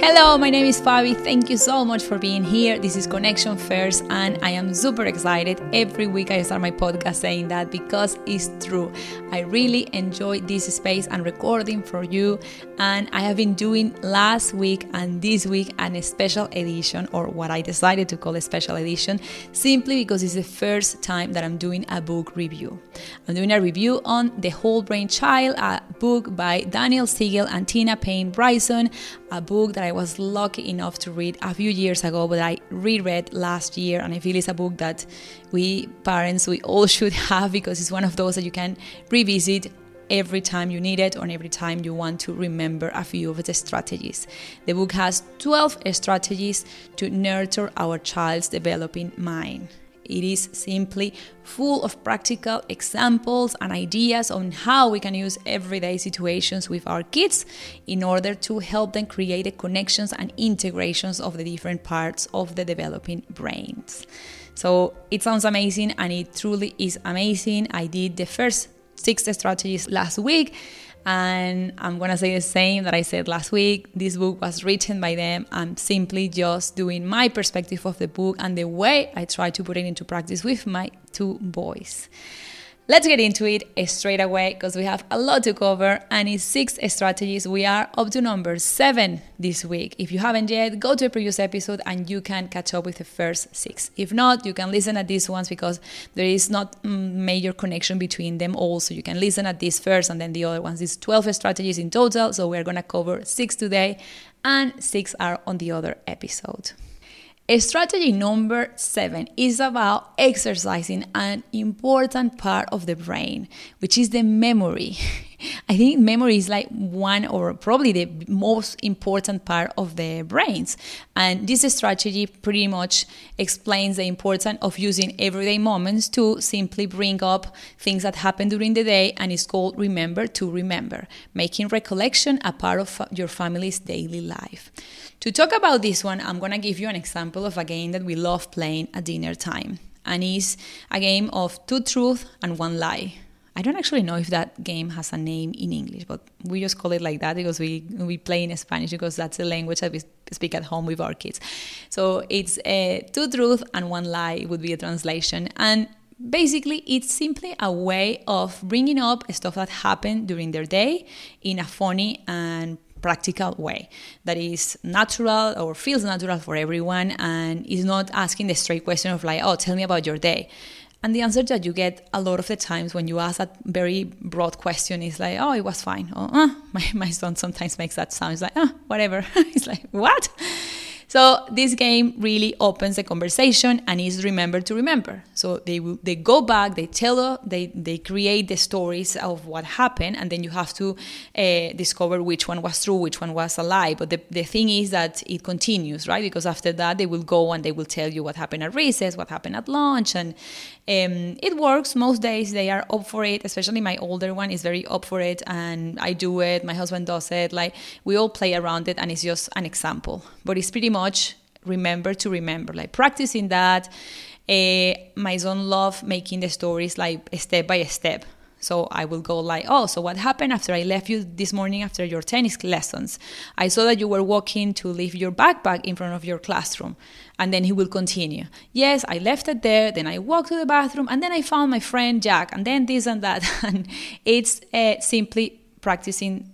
Hello, my name is Fabi. Thank you so much for being here. This is Connection First, and I am super excited. Every week I start my podcast saying that because it's true. I really enjoy this space and recording for you, and I have been doing last week and this week an special edition, or what I decided to call a special edition, simply because it's the first time that I'm doing a book review. I'm doing a review on The Whole Brain Child, a book by Daniel Siegel and Tina Payne Bryson, a book that I was lucky enough to read a few years ago, but I reread last year, and I feel it's a book that we parents we all should have because it's one of those that you can revisit every time you need it or every time you want to remember a few of the strategies. The book has 12 strategies to nurture our child's developing mind. It is simply full of practical examples and ideas on how we can use everyday situations with our kids in order to help them create the connections and integrations of the different parts of the developing brains. So it sounds amazing and it truly is amazing. I did the first six strategies last week and I'm gonna say the same that I said last week. This book was written by them. I'm simply just doing my perspective of the book and the way I try to put it into practice with my two boys. Let's get into it straight away because we have a lot to cover and in six strategies. We are up to number seven this week. If you haven't yet, go to a previous episode and you can catch up with the first six. If not, you can listen at these ones because there is not mm, major connection between them all. So you can listen at this first and then the other ones. It's 12 strategies in total. So we're going to cover six today and six are on the other episode. Strategy number seven is about exercising an important part of the brain, which is the memory. I think memory is like one or probably the most important part of the brains. And this strategy pretty much explains the importance of using everyday moments to simply bring up things that happen during the day and it's called remember to remember, making recollection a part of your family's daily life. To talk about this one, I'm going to give you an example of a game that we love playing at dinner time. And it's a game of two truths and one lie. I don't actually know if that game has a name in English, but we just call it like that because we we play in Spanish because that's the language that we speak at home with our kids. So it's a two truth and one lie would be a translation, and basically it's simply a way of bringing up stuff that happened during their day in a funny and practical way that is natural or feels natural for everyone and is not asking the straight question of like oh tell me about your day and the answer that you get a lot of the times when you ask that very broad question is like, oh, it was fine. Or, uh, my, my son sometimes makes that sound. It's like, oh, whatever. He's like, what? So this game really opens the conversation and is remember to remember. So they they go back, they tell, they they create the stories of what happened, and then you have to uh, discover which one was true, which one was a lie. But the, the thing is that it continues, right? Because after that they will go and they will tell you what happened at recess, what happened at lunch, and um, it works most days. They are up for it. Especially my older one is very up for it, and I do it. My husband does it. Like we all play around it, and it's just an example. But it's pretty much remember to remember, like practicing that. Uh, my son love making the stories like step by step. So I will go like, oh, so what happened after I left you this morning after your tennis lessons? I saw that you were walking to leave your backpack in front of your classroom. And then he will continue. Yes, I left it there. Then I walked to the bathroom and then I found my friend Jack and then this and that. and it's uh, simply practicing,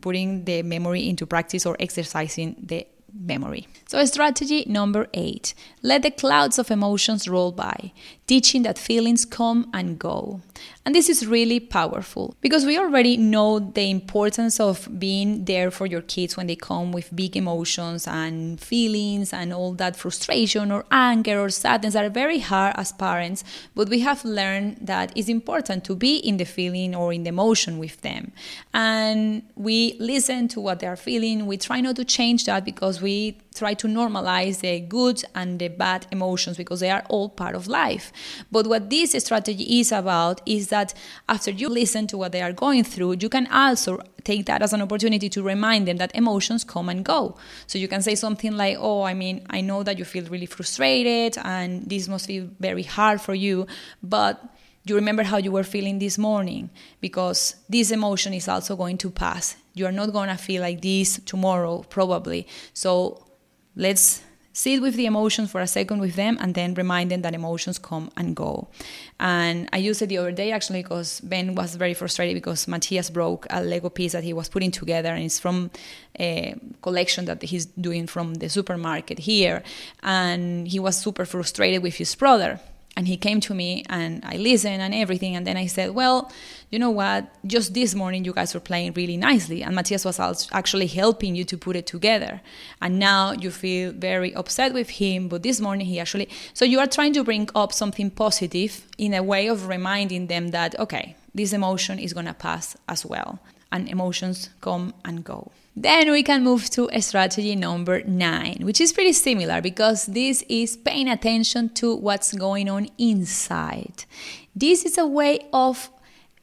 putting the memory into practice or exercising the memory. So, strategy number eight let the clouds of emotions roll by, teaching that feelings come and go. And this is really powerful because we already know the importance of being there for your kids when they come with big emotions and feelings and all that frustration or anger or sadness are very hard as parents. But we have learned that it's important to be in the feeling or in the emotion with them. And we listen to what they are feeling. We try not to change that because we try to normalize the good and the bad emotions because they are all part of life. But what this strategy is about is that after you listen to what they are going through, you can also take that as an opportunity to remind them that emotions come and go. So you can say something like, Oh, I mean, I know that you feel really frustrated and this must feel very hard for you, but you remember how you were feeling this morning because this emotion is also going to pass. You are not going to feel like this tomorrow, probably. So let's sit with the emotions for a second with them and then remind them that emotions come and go. And I used it the other day actually because Ben was very frustrated because Matthias broke a Lego piece that he was putting together and it's from a collection that he's doing from the supermarket here. And he was super frustrated with his brother and he came to me and I listened and everything. And then I said, Well, you know what? Just this morning, you guys were playing really nicely. And Matthias was actually helping you to put it together. And now you feel very upset with him. But this morning, he actually. So you are trying to bring up something positive in a way of reminding them that, okay, this emotion is going to pass as well. And emotions come and go. Then we can move to strategy number nine, which is pretty similar because this is paying attention to what's going on inside. This is a way of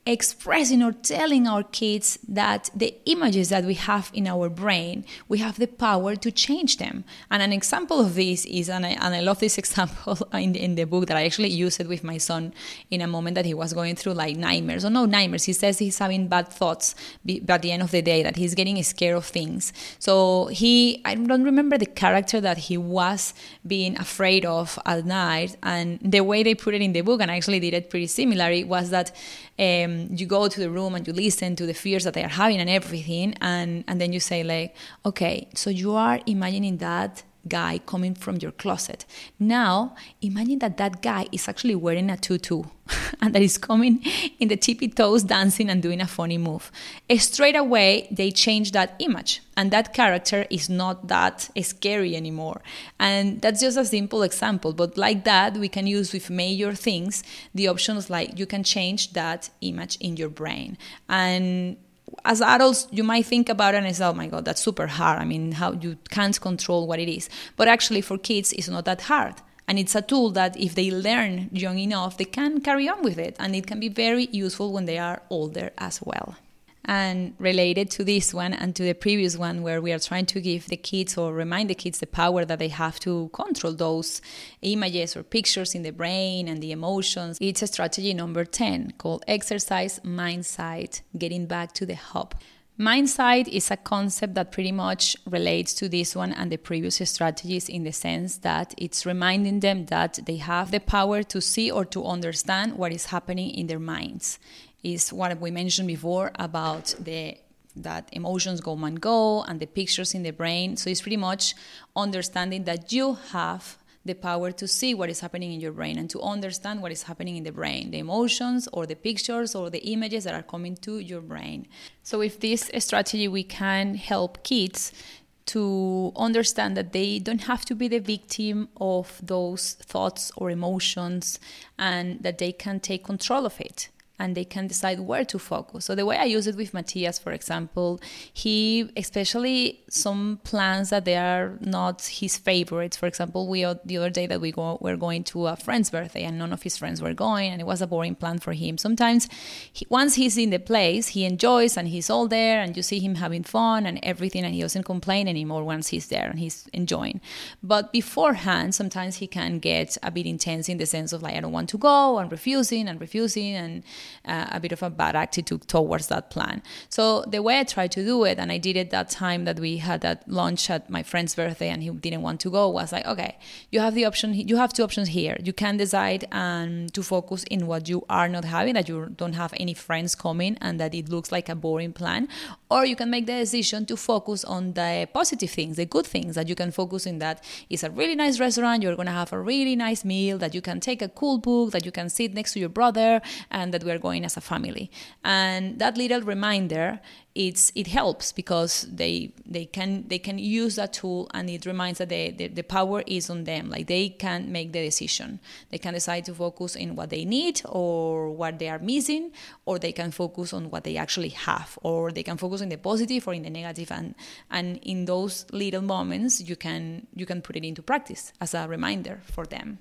expressing or telling our kids that the images that we have in our brain, we have the power to change them. And an example of this is, and I, and I love this example in the, in the book that I actually used it with my son in a moment that he was going through like nightmares, or no nightmares. He says he's having bad thoughts by the end of the day, that he's getting scared of things. So he, I don't remember the character that he was being afraid of at night. And the way they put it in the book, and I actually did it pretty similarly, was that um, you go to the room and you listen to the fears that they are having and everything and and then you say like okay so you are imagining that guy coming from your closet. Now, imagine that that guy is actually wearing a tutu and that is coming in the tippy toes, dancing and doing a funny move. Straight away, they change that image, and that character is not that scary anymore. And that's just a simple example, but like that, we can use with major things the options like you can change that image in your brain. And as adults, you might think about it and say, oh my God, that's super hard. I mean, how you can't control what it is. But actually, for kids, it's not that hard. And it's a tool that if they learn young enough, they can carry on with it. And it can be very useful when they are older as well and related to this one and to the previous one where we are trying to give the kids or remind the kids the power that they have to control those images or pictures in the brain and the emotions it's a strategy number 10 called exercise mindsight getting back to the hub. Mindsight is a concept that pretty much relates to this one and the previous strategies in the sense that it's reminding them that they have the power to see or to understand what is happening in their minds is what we mentioned before about the that emotions go and go and the pictures in the brain. So it's pretty much understanding that you have the power to see what is happening in your brain and to understand what is happening in the brain, the emotions or the pictures or the images that are coming to your brain. So with this strategy we can help kids to understand that they don't have to be the victim of those thoughts or emotions and that they can take control of it and they can decide where to focus. So the way I use it with Matthias, for example, he especially some plans that they are not his favorites. For example, we the other day that we go we're going to a friend's birthday and none of his friends were going, and it was a boring plan for him. Sometimes he, once he's in the place, he enjoys and he's all there, and you see him having fun and everything, and he doesn't complain anymore once he's there and he's enjoying. But beforehand, sometimes he can get a bit intense in the sense of like I don't want to go and refusing and refusing and uh, a bit of a bad attitude towards that plan. So the way I tried to do it, and I did it that time that we had that lunch at my friend's birthday, and he didn't want to go, was like, okay, you have the option. You have two options here. You can decide um, to focus in what you are not having, that you don't have any friends coming, and that it looks like a boring plan, or you can make the decision to focus on the positive things, the good things that you can focus in. That is a really nice restaurant. You're gonna have a really nice meal. That you can take a cool book. That you can sit next to your brother, and that we are going as a family. And that little reminder, it's it helps because they they can they can use that tool and it reminds that the, the, the power is on them. Like they can make the decision. They can decide to focus in what they need or what they are missing, or they can focus on what they actually have, or they can focus on the positive or in the. And and in those little moments, you can you can put it into practice as a reminder for them.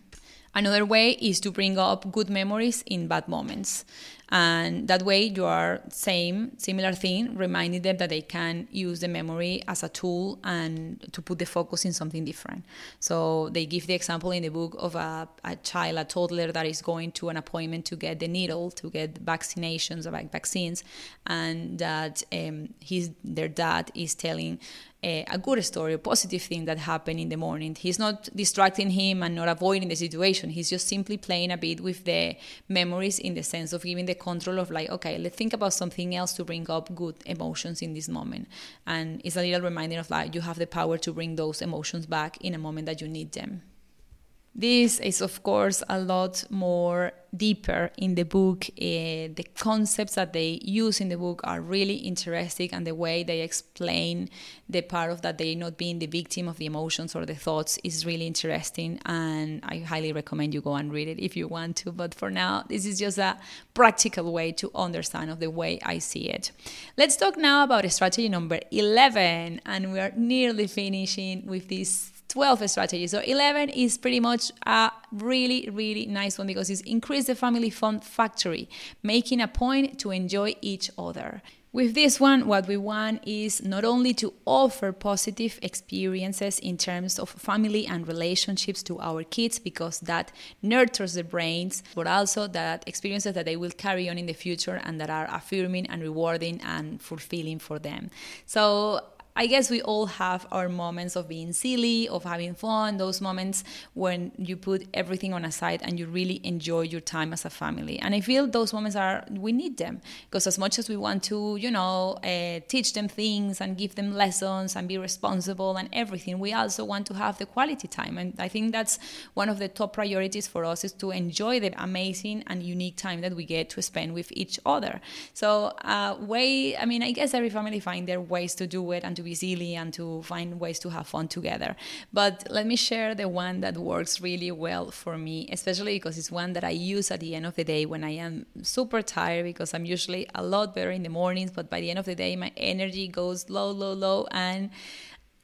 Another way is to bring up good memories in bad moments. And that way you are same, similar thing, reminding them that they can use the memory as a tool and to put the focus in something different. So they give the example in the book of a, a child, a toddler that is going to an appointment to get the needle, to get vaccinations, like vaccines, and that um, his their dad is telling a, a, good story, a positive thing that happened in the morning. He's not distracting him and not avoiding the situation. He's just simply playing a bit with the memories in the sense of giving the control of like, okay, let's think about something else to bring up good emotions in this moment. And it's a little reminder of like you have the power to bring those emotions back in a moment that you need them. This is, of course, a lot more deeper in the book. Uh, the concepts that they use in the book are really interesting, and the way they explain the part of that they not being the victim of the emotions or the thoughts is really interesting. And I highly recommend you go and read it if you want to. But for now, this is just a practical way to understand of the way I see it. Let's talk now about strategy number 11, and we are nearly finishing with this 12 strategies. So 11 is pretty much a really, really nice one because it's increase the family fun factory, making a point to enjoy each other. With this one, what we want is not only to offer positive experiences in terms of family and relationships to our kids, because that nurtures the brains, but also that experiences that they will carry on in the future and that are affirming and rewarding and fulfilling for them. So I guess we all have our moments of being silly, of having fun, those moments when you put everything on a side and you really enjoy your time as a family. And I feel those moments are, we need them because as much as we want to, you know, uh, teach them things and give them lessons and be responsible and everything, we also want to have the quality time. And I think that's one of the top priorities for us is to enjoy the amazing and unique time that we get to spend with each other. So, uh, way, I mean, I guess every family find their ways to do it and to be silly and to find ways to have fun together. But let me share the one that works really well for me, especially because it's one that I use at the end of the day when I am super tired because I'm usually a lot better in the mornings, but by the end of the day, my energy goes low, low, low. And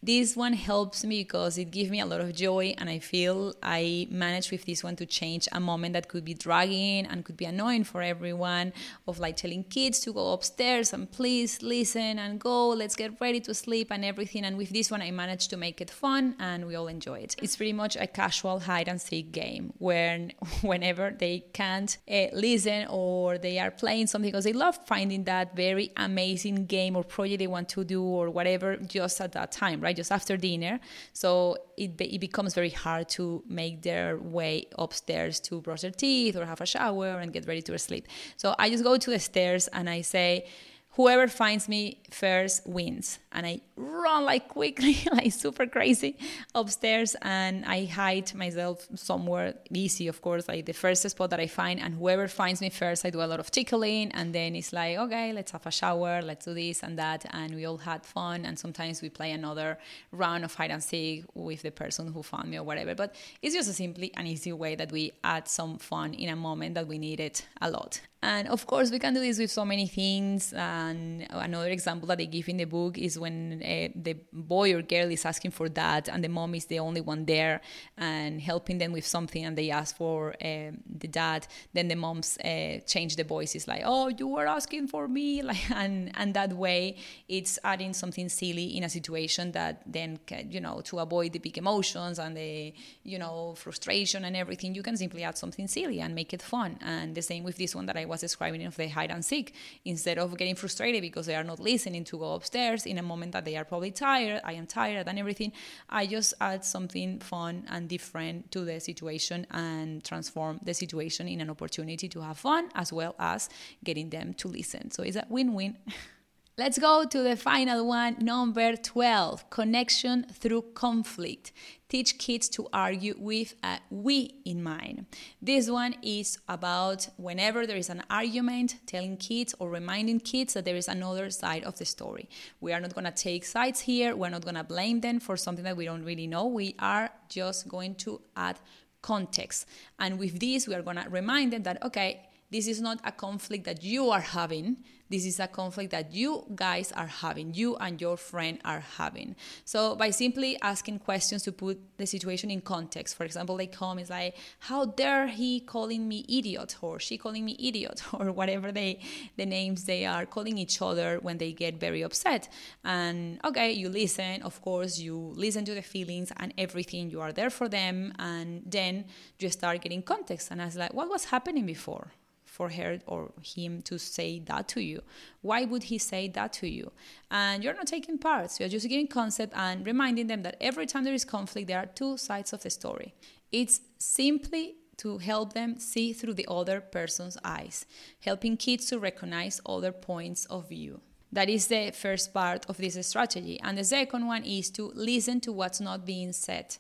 this one helps me because it gives me a lot of joy and i feel i managed with this one to change a moment that could be dragging and could be annoying for everyone of like telling kids to go upstairs and please listen and go let's get ready to sleep and everything. And with this one i managed to make it fun and we all enjoy it. It's pretty much a casual hide and seek game where whenever they can't uh, listen or they are playing something because they love finding that very amazing game or project they want to do or whatever just at that time right just after dinner. So it, it becomes very hard to make their way upstairs to brush their teeth or have a shower and get ready to sleep. So I just go to the stairs and I say, whoever finds me first wins. And I run like quickly, like super crazy upstairs, and I hide myself somewhere easy, of course, like the first spot that I find. And whoever finds me first, I do a lot of tickling, and then it's like, okay, let's have a shower, let's do this and that. And we all had fun. And sometimes we play another round of hide and seek with the person who found me or whatever. But it's just a simply an easy way that we add some fun in a moment that we need it a lot. And of course, we can do this with so many things. Uh, And another example that they give in the book is when uh, the boy or girl is asking for that, and the mom is the only one there and helping them with something, and they ask for uh, the dad. Then the moms uh, change the voice. It's like, "Oh, you were asking for me," like, and and that way, it's adding something silly in a situation that then, can, you know, to avoid the big emotions and the, you know, frustration and everything, you can simply add something silly and make it fun. And the same with this one that I was describing of the hide and seek. Instead of getting frustrated because they are not listening to go upstairs in a moment that they are probably tired, I am tired and everything, I just add something fun and different to the situation and transform the situation in an opportunity to have fun as well as getting them to listen. So it's a win win. Let's go to the final one, number 12 connection through conflict. Teach kids to argue with a we in mind. This one is about whenever there is an argument, telling kids or reminding kids that there is another side of the story. We are not going to take sides here, we're not going to blame them for something that we don't really know. We are just going to add context. And with this, we are going to remind them that, okay, this is not a conflict that you are having This is a conflict that you guys are having, you and your friend are having. So by simply asking questions to put the situation in context, for example, they come is like, "How dare he calling me idiot?" or "She calling me idiot?" or whatever they the names they are calling each other when they get very upset. And okay, you listen. Of course, you listen to the feelings and everything. You are there for them, and then you start getting context. And I was like, "What was happening before?" For her or him to say that to you? Why would he say that to you? And you're not taking parts, you're just giving concept and reminding them that every time there is conflict, there are two sides of the story. It's simply to help them see through the other person's eyes, helping kids to recognize other points of view. That is the first part of this strategy. And the second one is to listen to what's not being said.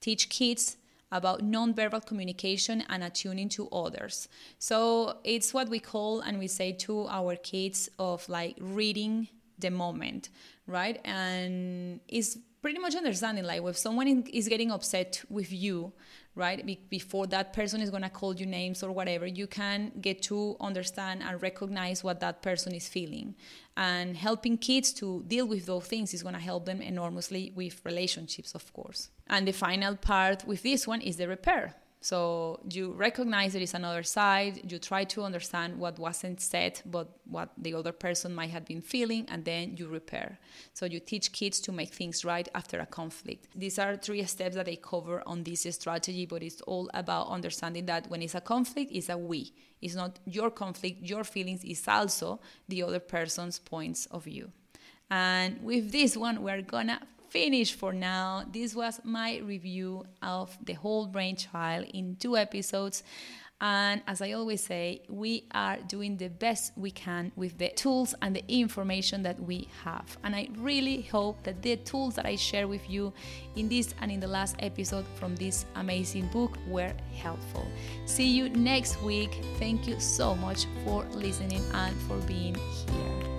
Teach kids about nonverbal communication and attuning to others. So it's what we call and we say to our kids of like reading the moment, right? And it's pretty much understanding like if someone is getting upset with you right Be- before that person is going to call you names or whatever you can get to understand and recognize what that person is feeling. And helping kids to deal with those things is going to help them enormously with relationships of course. And the final part with this one is the repair so you recognize there is another side, you try to understand what wasn't said, but what the other person might have been feeling, and then you repair. So you teach kids to make things right after a conflict. These are three steps that they cover on this strategy, but it's all about understanding that when it's a conflict, it's a we. It's not your conflict, your feelings, it's also the other person's points of view. And with this one, we're gonna finished for now. This was my review of The Whole Brain Child in two episodes. And as I always say, we are doing the best we can with the tools and the information that we have. And I really hope that the tools that I share with you in this and in the last episode from this amazing book were helpful. See you next week. Thank you so much for listening and for being here.